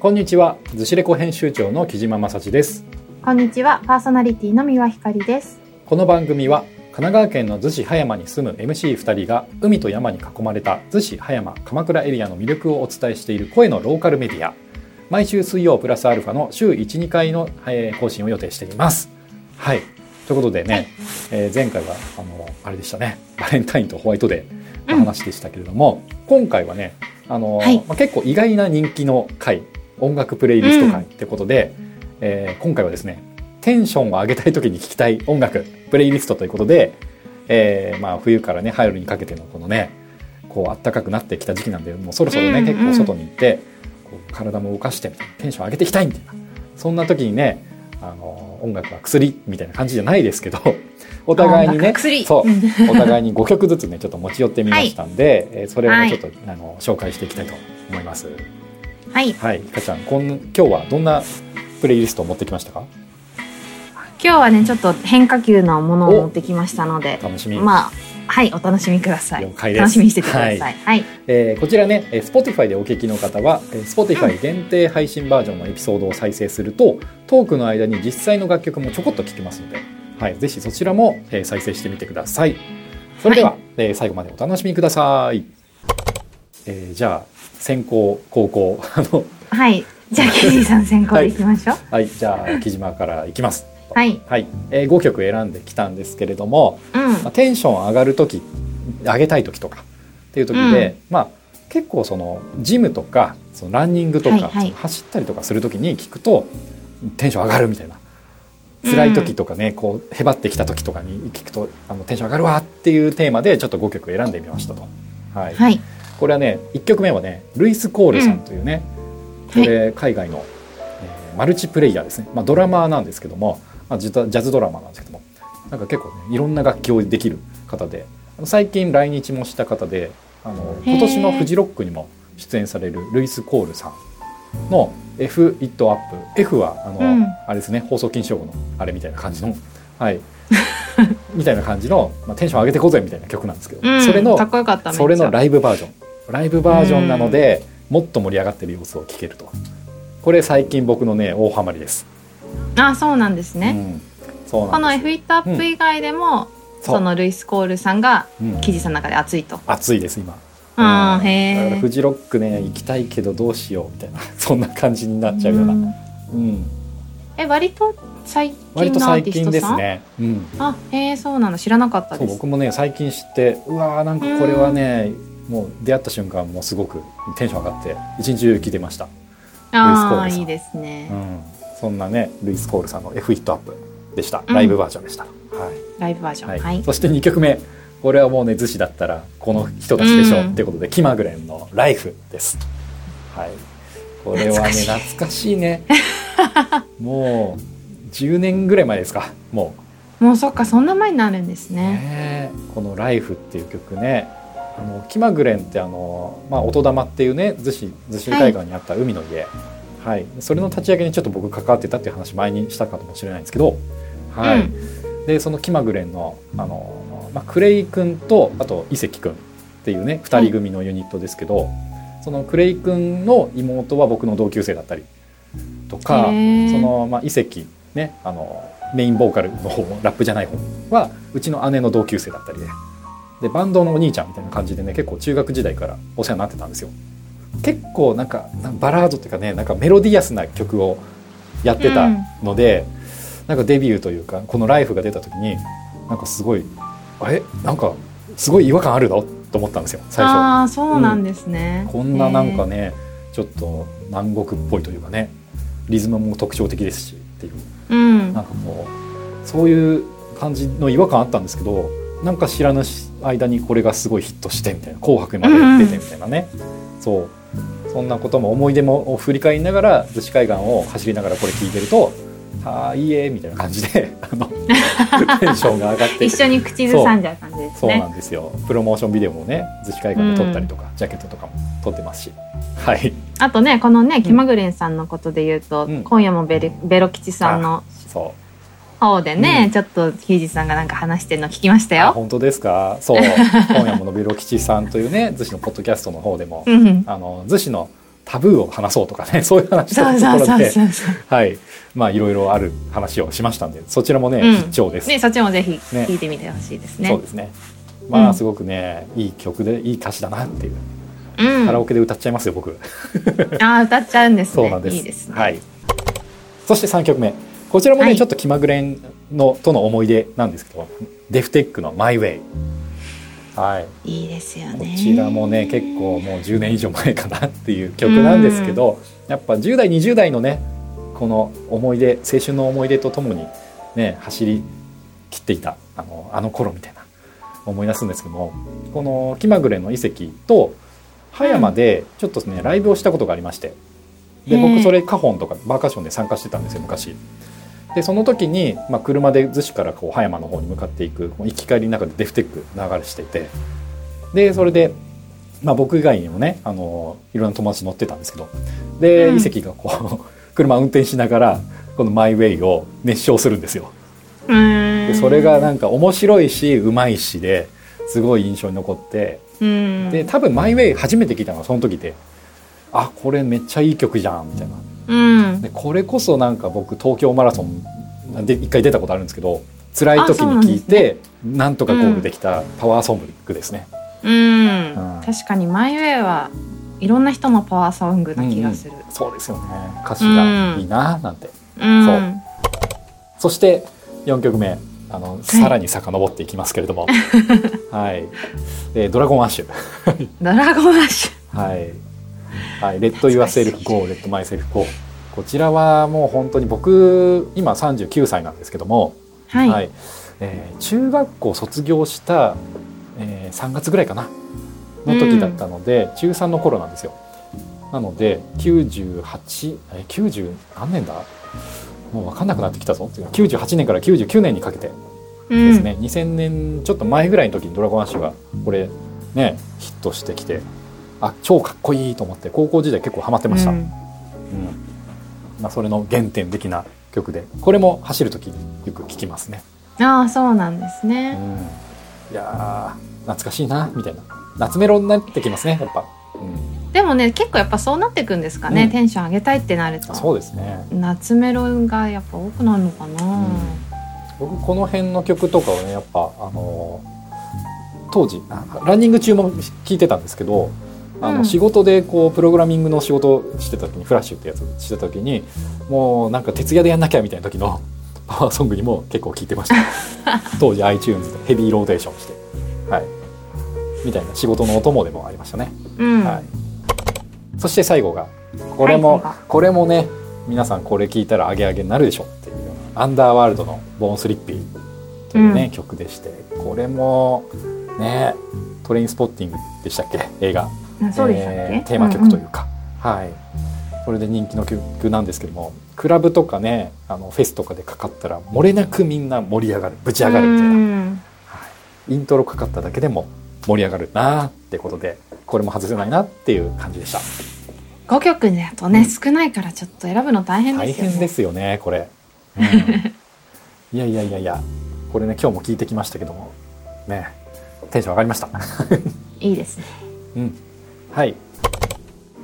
こんにちは、ズシレコ編集長の木島正史です。こんにちは、パーソナリティの三輪ひかりです。この番組は神奈川県の逗子葉山に住む MC2 人が海と山に囲まれた逗子葉山鎌倉エリアの魅力をお伝えしている声のローカルメディア毎週水曜プラスアルファの週12回のえー更新を予定しています。はいということでね、えー前回はあのあれでしたねバレンタインとホワイトデーの話でしたけれども、今回はねあの、はい。まあ、結構意外な人気の回音楽プレイリスト回ってことで、えー今回はですねテンションを上げたい時に聴きたい音楽プレイリストということで、えーまあ、冬からね春にかけてのこのねこう暖かくなってきた時期なんでもうそろそろね、うん結構外に行ってこう体も動かしてみたいなテンション上げていきたいみたいなそんな時にねあの音楽は薬みたいな感じじゃないですけど お互いに音ねそううん。お互いに5曲ずつねちょっと持ち寄ってみましたんで、えーそれをね、はい。ちょっとあの紹介していきたいと思います。はい、はい、かちゃんこん今日はどんなプレイリストを持ってきましたか？今日はね、ちょっと変化球のものを持ってきましたので、楽しみ、まあ、はい、お楽しみください。楽しみにしててください。ははい、えーこちらね、えー Spotify でお聞きの方は、えー Spotify 限定配信バージョンのエピソードを再生するとトークの間に実際の楽曲もちょこっと聴けますので、はい、ぜひそちらも、えー再生してみてください。それでは、はえー最後までお楽しみください、えーじゃあ先行後攻あのはい、じゃあ、ケリーさん先行でいきましょう。はい。じゃあ木島からいきますはい、はい、えー5曲選んできたんですけれども、うん、まあ、テンション上がる時上げたい時とかっていう時で、まあ結構そのジムとかそのランニングとか、はいはい。走ったりとかする時に聞くとテンション上がるみたいな。辛い時とかね、こうへばってきた時とかに聞くとあのテンション上がるわっていうテーマでちょっと5曲選んでみましたと。はい。はい、これはね1曲目はねルイス・コールさんというね、こはい。れ海外の、えーマルチプレイヤーですね、まあ、ドラマーなんですけども、まあ、ジャズドラマーなんですけども。なんか結構ねいろんな楽器をできる方で。最近来日もした方であの今年のフジロックにも出演されるルイス・コールさんの「F It Up」F はあの、うん。あれですね放送禁止用語のあれみたいな感じの。はい。みたいな感じの、まあ、テンション上げてこうぜみたいな曲なんですけど、うん、それのそれのライブバージョン。ライブバージョンなので、もっと盛り上がってる様子を聞けると。これ最近僕のね大ハマりです、あ、そうなんですね。うん、そうこのなんです。F イットアップ以外でも、そう。そのルイス・コールさんがうん。記事さんの中で熱いと。暑いです今。あーうん。へー。だからフジロックね行きたいけどどうしようみたいな そんな感じになっちゃうような、ん。うん、え、割と最近のアーティストさん？ですね、うん、あ、へえ、そうなの、知らなかったです。そう僕もね最近知ってうわーなんかこれはねもう出会った瞬間もうすごくテンション上がって一日中聞いてました。ルイスコーああ、ルさん。いいですね。うん、そんなねルイス・コールさんの F ヒットアップでした、うん。ライブバージョンでした、はい。ライブバージョン。はい。はい。そして2曲目。これはもうね逗子だったらこの人たちでしょう、うん。っていうことでキマグレンの「ライフです、はい、これはね懐かしい。ね。もう10年ぐらい前ですか。ももうそっか、そんな前になるんですうね。ねこの「ライフっていう曲ね。あのキマグレンってあの、まあ、音玉っていうね逗子逗子海岸にあった海の家、はいそれの立ち上げにちょっと僕関わってたっていう話前にしたかもしれないんですけど、はい。うん。でそのキマグレンのあの、まあ、クレイ君とあと伊関君っていうね2人組のユニットですけど、そのクレイ君の妹は僕の同級生だったりとかその、まあ、伊関ねあのメインボーカルの方ラップじゃない方はうちの姉の同級生だったりででバンドのお兄ちゃんみたいな感じでね結構中学時代からお世話になってたんですよ。結構なんかバラードっていうかねなんかメロディアスな曲をやってたので、なんかデビューというかこの「ライフが出た時になんかすごいあれ？なんかすごい違和感あるの？と思ったんですよ最初。ああ、そうなんですね。こんななんかへねちょっと南国っぽいというかねリズムも特徴的ですしっていうー。うんなん。かもうそういう感じの違和感あったんですけどなんか知らぬ間にこれがすごいヒットしてみたいな「紅白」まで出てみたいなね、そうそんなことも思い出も振り返りながら逗子海岸を走りながらこれ聞いてると「はあいいえ」みたいな感じで あのテンションが上がって一緒に口ずさんじゃう感じですね。そうなん。ですよ。プロモーションビデオもね逗子海岸で撮ったりとか、ジャケットとかも撮ってますし。はい。あとね、このね、気まぐれんさんのことで言うと、うん。今夜もベルベロ吉さんのそ方でね、うん。ちょっとひいじさんがなんか話してるの聞きましたよ。本当ですか？そう。今夜ものびろ吉さんというね逗子のポッドキャストの方でもうん。あの逗子のタブーを話そうとかね そういう話ところではい。まあいろいろある話をしましたんでそちらもね、うん。必聴です、ねそっちもぜひね。聞いてみてほしいですね。そうですね。まうん。あすごくねいい曲でいい歌詞だなっていう、うん。カラオケで歌っちゃいますよ僕。ああ歌っちゃうんですね。そうなんです。ね。はい。そして3曲目こちらもね、はい。ちょっと気まぐれんのとの思い出なんですけどデフテックの「マイ・ウェイ」はい。いいですよね。こちらもね結構もう10年以上前かなっていう曲なんですけど、やっぱ10代20代のねこの思い出青春の思い出とともにね走り切っていたあのあの頃みたいな思い出すんですけどもこの気まぐれの遺跡と葉山でちょっとねライブをしたことがありましてで僕それカホンとかバーカッションで参加してたんですよ昔。でその時に、まあ、車で逗子からこう葉山の方に向かっていく行き帰りの中でデフテック流れしていてでそれで、まあ、僕以外にもねあのいろんな友達乗ってたんですけどで、うん遺跡がこう 車運転しながらこの「マイ・ウェイ」を熱唱するんですよ。でそれがなんか面白いしうまいしですごい印象に残ってうんで多分「マイ・ウェイ」初めて聞いたのがその時であこれめっちゃいい曲じゃんみたいな。うん。でこれこそなんか僕東京マラソンで一回出たことあるんですけど辛い時に聞いてなんとかゴールできたパワーソングですね。うん。うん。確かに My Way はいろんな人のパワーソングな気がする。そうですよね。歌詞がいいななんて、うん。そう。そして4曲目。あのさらに遡っていきますけれども。はい、えードラゴンアッシュ。ドラゴンアッシュ。はい、はい、 Let yourself go、let myself go。こちらはもう本当に僕、今39歳なんですけども、はい、えー中学校卒業した、えー3月ぐらいかな、の時だったので、中3の頃なんですよ。なので、98、えー90何年だ？もう分かんなくなってきたぞ。98年から99年にかけてうんですね、2000年ちょっと前ぐらいの時に「ドラゴンアッシュ」がこれねヒットしてきてあ超かっこいいと思って高校時代結構ハマってました、うん。うん。まあ、それの原点的な曲で。これも走る時によく聴きますね、ああそうなんですうん、ね、いやー懐かしいなみたいな。夏メロになってきますねやっぱ、うん、でもね結構やっぱそうなっていくんですかね、うん。テンション上げたいってなると。そうですね。夏メロがやっぱ多くなるのかな、僕この辺の曲とかをねやっぱあのー当時あランニング中も聴いてたんですけどあのうん。仕事でこうプログラミングの仕事をしてた時にフラッシュってやつしてた時にもうなんか徹夜でやんなきゃみたいな時のパワーソングにも結構聴いてました。当時 iTunes でヘビーローテーションして。はい。みたいな仕事のお供でもありましたね、うん。はい、そして最後がこれも、はいこれもね皆さんこれ聞いたらアゲアゲになるでしょっていうようなアンダーワールドの「ボーンスリッピー」というね、うん。曲でしてこれもねトレインスポッティングでしたっけ？映画。あそうでしたっけ、えーテーマ曲というか、はい。それで人気の曲なんですけどもクラブとかねあのフェスとかでかかったら漏れなくみんな盛り上がるぶち上がるみたいな、うん。イントロかかっただけでも盛り上がるなってことでこれも外せないなっていう感じでした。5曲だとね、うん。少ないからちょっと選ぶの大変ですよね。大変ですよねこれ、うん。いやいやいやいやこれね今日も聞いてきましたけどもねテンション上がりました。いいですね。うんはい。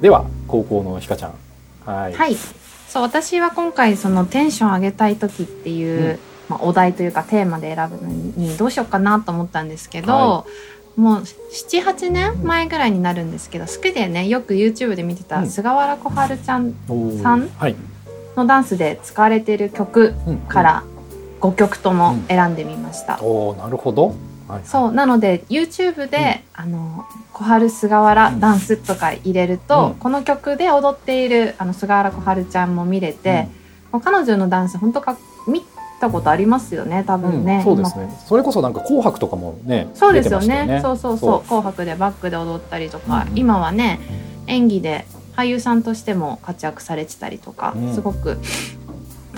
では高校のひかちゃん。はい、はい。そう私は今回そのテンション上げたい時っていう、うん。まあ、お題というかテーマで選ぶのにどうしようかなと思ったんですけど、はもう78年前ぐらいになるんですけど好きでねよく YouTube で見てたうん。菅原小春ちゃんさんはい、のダンスで使われている曲うん。から5曲とも選んでみました。おーなるほど、はい、そうなので YouTube で、あの小春菅原ダンスとか入れると、うん。この曲で踊っているあの菅原小春ちゃんも見れて、もう彼女のダンス本当か見たことありますよね多うん分ね、そうですね。それこそなんか「紅白」とかもね今そうですよね。出てましたそうそうそう。紅白でバックで踊ったりとか、うん。今はね演技で俳優さんとしても活躍されてたりとか、うん。すごく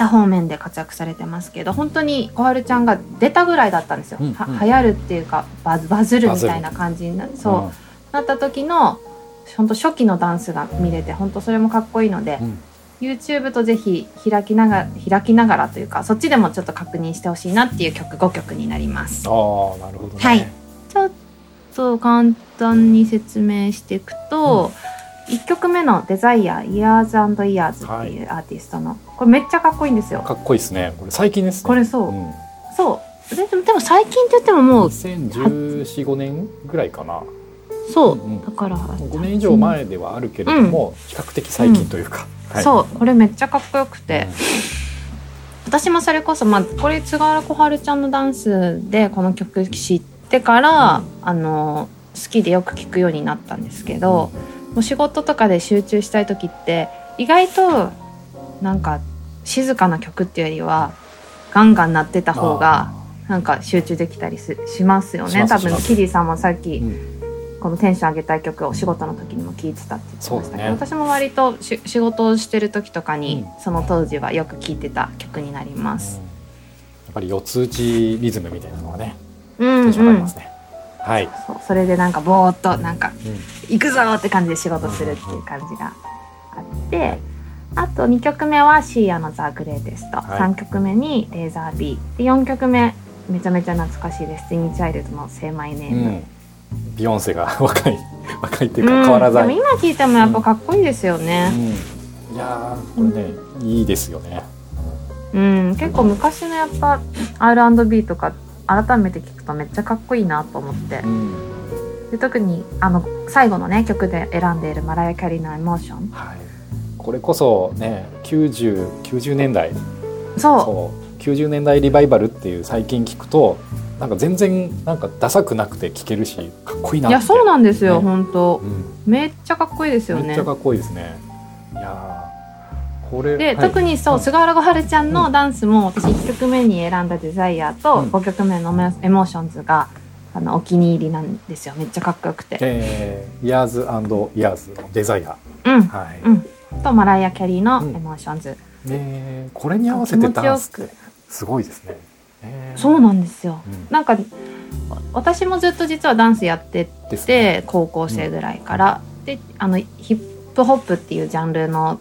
多方面で活躍されてますけど本当に小春ちゃんが出たぐらいだったんですよ、うんうん。は流行るっていうかバズバズるみたいな感じになそう、なった時の本当初期のダンスが見れて本当それもかっこいいので、うん。YouTube とぜひ開きながら開きながらというかそっちでもちょっと確認してほしいなっていう曲5曲になります。ああなるほどね、はい。ちょっと簡単に説明していくと、1曲目の「デザイア Years and Years」っていうアーティストの、これめっちゃかっこいいんですよ。かっこいいですね。これ最近ですね。これそう、うん、そう。ででも最近って言ってももう201415年ぐらいかな。そう、うんうん。だから5年以上前ではあるけれども、比較的最近というか、はい。そう。これめっちゃかっこよくて、うん。私もそれこそ、まあ、これ菅原小春ちゃんのダンスでこの曲知ってから、あの好きでよく聴くようになったんですけど、もう仕事とかで集中したい時って意外となんか静かな曲っていうよりはガンガン鳴ってた方がなんか集中できたりすしますよね。多分キリーさんもさっき、うん。このテンション上げたい曲をお仕事の時にも聴いてたって言ってましたけど、そうです私も割とし仕事をしてる時とかに、うその当時はよく聴いてた曲になります。やっぱり四つ打ちリズムみたいなのがねうん、テンション上がりうんますね、はい、そうそれでなんかぼーっとなんかうん。行くぞって感じで仕事するっていう感じがあって、あと2曲目はシーアのザ・グレーテスト、はい。3曲目にレーザービー。で4曲目めちゃめちゃ懐かしいです。ティニー・チャイルドの「セイマイネーム」うん。ビヨンセが 若い若いっていううん。か変わらざる、でも今聞いてもやっぱかっこいいですよね、うん。いやーこれねいいですよね。うん、結構昔のやっぱ R&B とか改めて聞くとめっちゃかっこいいなと思って。うんで特にあの最後のね曲で選んでいるマライア・キャリーの「エモーションはい。これこそね9090 90年代。そう。そう。90年代リバイバルっていう最近聞くとなんか全然なんかダサくなくて聴けるしかっこいいないやそうなんですよ、ね。本当。うん。めっちゃかっこいいですよね。めっちゃかっこいいですね。いやで、はい。特にそう、うん菅原小春ちゃんうのダンスも私1曲目に選んだ「Desire とうん。5曲目の「Emotions があのお気に入りなんですよ。めっちゃかっこよくて。えー、イヤーズイヤーズの Desire。うん、はい、うん、とマライア・キャリーの「うん。 Emotions」えーこれに合わせてダンスってすごいですね、え。ーそうなんですよ。うん。なんか私もずっと実はダンスやってですね。て高校生ぐらいから、であのヒップホップっていうジャンルの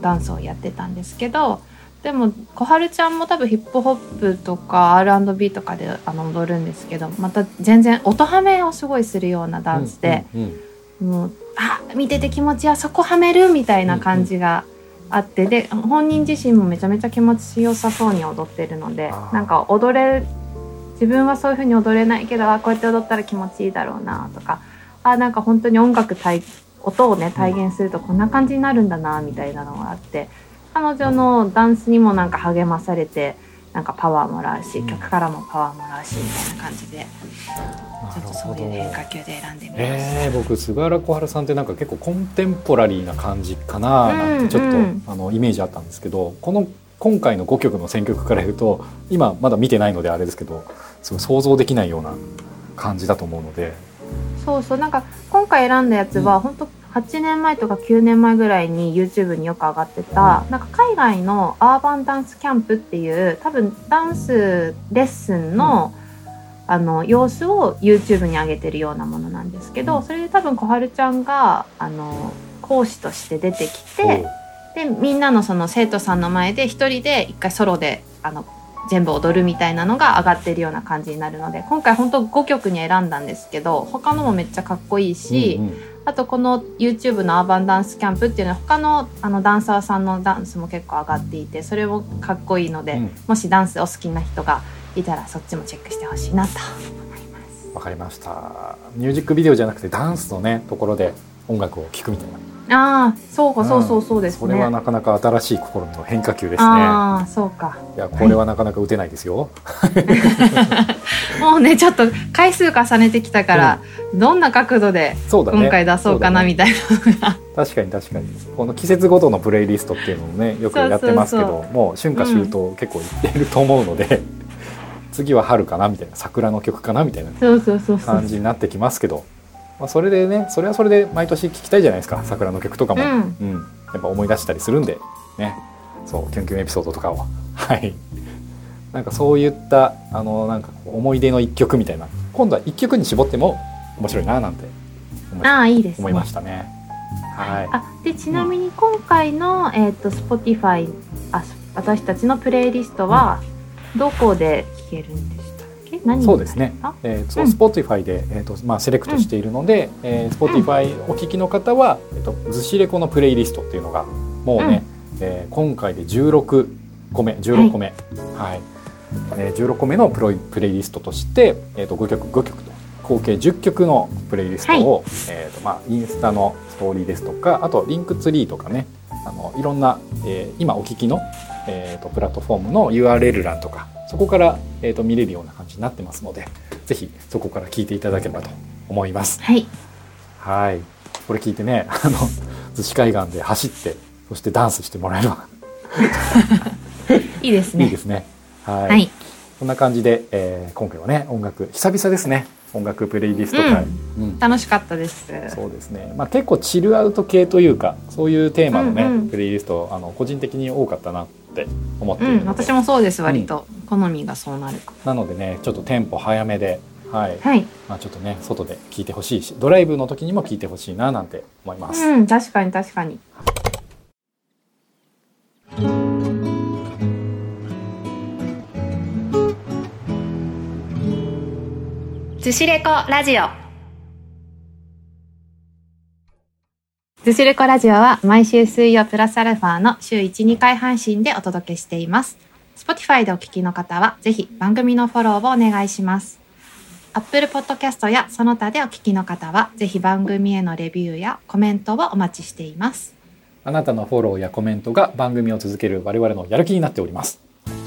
ダンスをやってたんですけどでも小春ちゃんも多分ヒップホップとか R&B とかであの踊るんですけどまた全然音ハメをすごいするようなダンスで、うんうんもうあ見てて気持ちやそこはめるみたいな感じがあって、で本人自身もめちゃめちゃ気持ちよさそうに踊ってるのでなんか踊れ自分はそういう風に踊れないけどあこうやって踊ったら気持ちいいだろうなとかあなんか本当に音楽体音をね体現するとこんな感じになるんだなみたいなのがあって彼女のダンスにもなんか励まされてなんかパワーもらうし、うん。曲からもパワーもらうしみたいな感じでちょっとそういう変化球で選んでみました。えー、僕菅原小春さんってなんか結構コンテンポラリーな感じかななんてちょっと、うん。うんあのイメージあったんですけどこの今回の5曲の選曲から言うと今まだ見てないのであれですけどすごい想像できないような感じだと思うのでそうそうなんか今回選んだやつは、本当8年前とか9年前ぐらいに YouTube によく上がってた、なんか海外のアーバンダンスキャンプっていう多分ダンスレッスンの,、あの様子を YouTube に上げてるようなものなんですけど、うん。それで多分小春ちゃんがあの講師として出てきてでみんなのその生徒さんの前で一人で一回ソロであの全部踊るみたいなのが上がってるような感じになるので今回本当5曲に選んだんですけど他のもめっちゃかっこいいし、うんうん。あとこの YouTube のアーバンダンスキャンプっていうのは他のあのダンサーさんのダンスも結構上がっていてそれもかっこいいので、うん。もしダンスお好きな人がいたらそっちもチェックしてほしいなと思います。わかりました。ミュージックビデオじゃなくてダンスのねところで音楽を聴くみたいなああそうかそうそうそうですそね。れはなかなか新しい試みの変化球ですね。ああそうか。いやこれはなかなか打てないですよ、もうねちょっと回数重ねてきたから、どんな角度で今回出そうかなみたいなのが、確かに確かに。この季節ごとのプレイリストっていうのをねよくやってますけどそうそうもう春夏秋冬結構いってると思うので、次は春かなみたいな桜の曲かなみたいなそうそうそうそう。感じになってきますけど、まあ、それでねそれはそれで毎年聴きたいじゃないですか桜の曲とかも、うん。うん。やっぱ思い出したりするんでね。そうキュンキュンエピソードとかを。はい。なんかそういったあのなんか思い出の一曲みたいな。今度は一曲に絞っても面白いななんて思いああいいですね。思いましたね。はい。あでちなみに今回の、えー、と Spotify あ私たちのプレイリストはどこで聴けるんでしたっけれ何そうですね。あ。えー、そううん Spotify でえっ、とまあセレクトしているので、えー Spotify お聞きの方はえっ、とずしレコのプレイリストっていうのがもうね、えー今回で16個目16個目はい、えー、16個目のプロイプレイリストとしてえっ、と5曲5曲と合計10曲のプレイリストを、えーとまあインスタのストーリーですとかあとリンクツリーとかねあのいろんな、えー今お聞きのえー、とプラットフォームの URL 欄とかそこから、えー、と見れるような感じになってますのでぜひそこから聞いていただければと思います。はい。はい。これ聞いてねあの逗子海岸で走ってそしてダンスしてもらえれば。いいですね。いいですね。はい、はい。こんな感じで、えー今回はね音楽久々ですね。音楽プレイリスト会、うん。楽しかったです。そうですね、まあ、結構チルアウト系というかそういうテーマのね、うんうん。プレイリストあの個人的に多かったなって思ってういるので、ん私もそうです割と。好みがそうなるか。なのでねちょっとテンポ早めで、はい。はい。まあ、ちょっとね外で聞いてほしいしドライブの時にも聞いてほしいななんて思います。うん確かに確かに。ズシレコラジオズシレコラジオは毎週水曜プラスアルファの週1、2回配信でお届けしています。Spotify でお聞きの方はぜひ番組のフォローをお願いします。Apple Podcast やその他でお聞きの方はぜひ番組へのレビューやコメントをお待ちしています。あなたのフォローやコメントが番組を続ける我々のやる気になっております。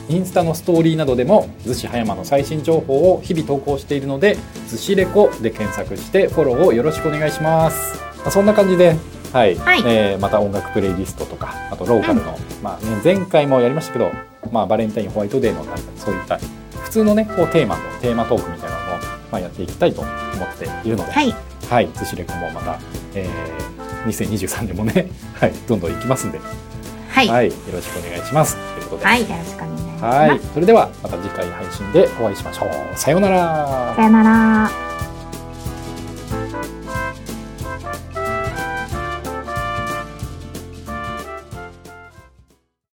インスタのストーリーなどでも逗子葉山の最新情報を日々投稿しているので「逗子レコ」で検索してフォローをよろしくお願いします。そんな感じで、はいはいえーまた音楽プレイリストとかあとローカルの、まあね、前回もやりましたけど、まあ、バレンタインホワイトデーのなんかそういった普通のねこうテーマのテーマトークみたいなのを、まあ、やっていきたいと思っているので、はい。はい、寿司レコもまた、えー、2023年もね、はい、どんどん行きますんで、はい。はい、よろしくお願いします。ということで、はい。よろしくお願いします。はい、それではまた次回配信でお会いしましょう。さようならさ。よなら。